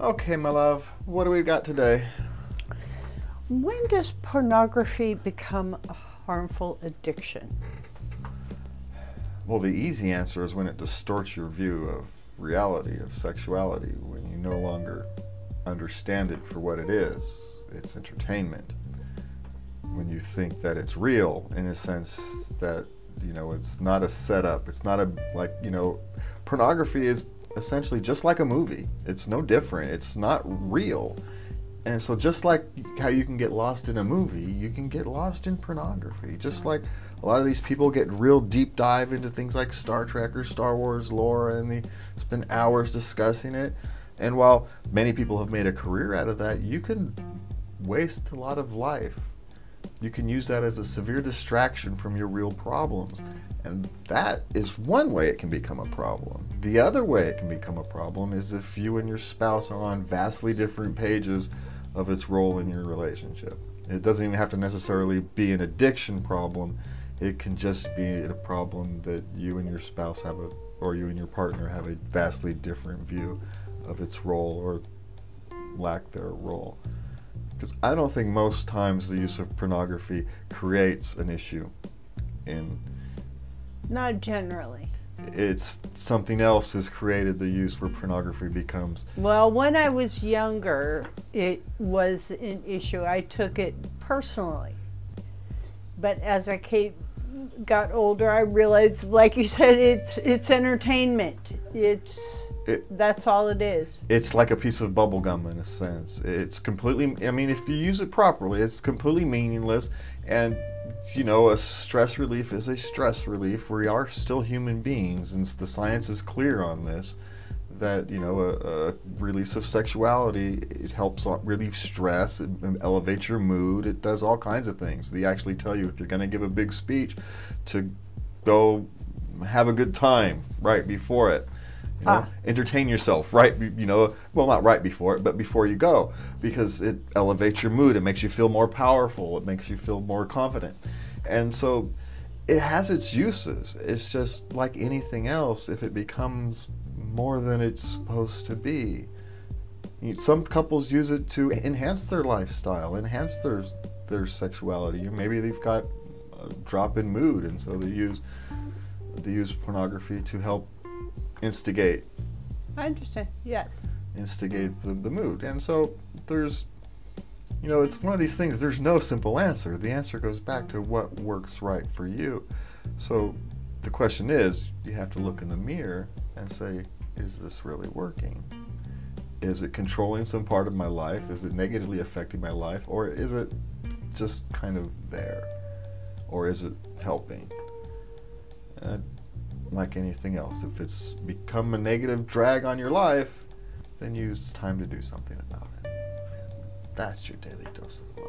Okay, my love, what do we got today? When does pornography become a harmful addiction? Well, the easy answer is when it distorts your view of reality, of sexuality, when you no longer understand it for what it is. It's entertainment. When you think that it's real, in a sense that, you know, it's not a setup, it's not a, like, you know, pornography is essentially just like a movie. It's no different, it's not real. And so, just like how you can get lost in a movie, you can get lost in pornography. Just like a lot of these people get real deep dive into things like Star Trek or Star Wars lore, and they spend hours discussing it. And while many people have made a career out of that, you can waste a lot of life. You can use that as a severe distraction from your real problems. And that is one way it can become a problem. The other way it can become a problem is if you and your spouse are on vastly different pages of its role in your relationship. It doesn't even have to necessarily be an addiction problem. It can just be a problem that you and your spouse have a, or you and your partner have a vastly different view of its role or lack their role. Because I don't think most times the use of pornography creates an issue in Not generally. it's something else has created the use where pornography becomes Well, when I was younger, it was an issue. I took it personally. But as I came, got older, I realized, like you said, it's it's entertainment. It's It- that's all it is. it's like a piece of bubble gum in a sense. It's completely I mean if you use it properly, it's completely meaningless and you know, a stress relief is a stress relief. We are still human beings and the science is clear on this that, you know, a, a release of sexuality, it helps relieve stress, it elevates your mood, it does all kinds of things. They actually tell you if you're going to give a big speech to go have a good time right before it. You know, Ah. entertain yourself right you know well not right before it but before you go because it elevates your mood it makes you feel more powerful it makes you feel more confident. And so it has its uses. It's just like anything else if it becomes more than it's supposed to be. Some couples use it to enhance their lifestyle enhance their their sexuality. Maybe they've got a drop in mood and so they use they use pornography to help instigate I understand. Yes. instigate the, the mood. And so there's, you know, it's one of these things, there's no simple answer. The answer goes back to what works right for you. So the question is, you have to look in the mirror and say, is this really working? Is it controlling some part of my life? Is it negatively affecting my life? Or is it just kind of there? Or is it helping? Uh, like anything else, if it's become a negative drag on your life, then it's time to do something about it. And that's your daily dose of love.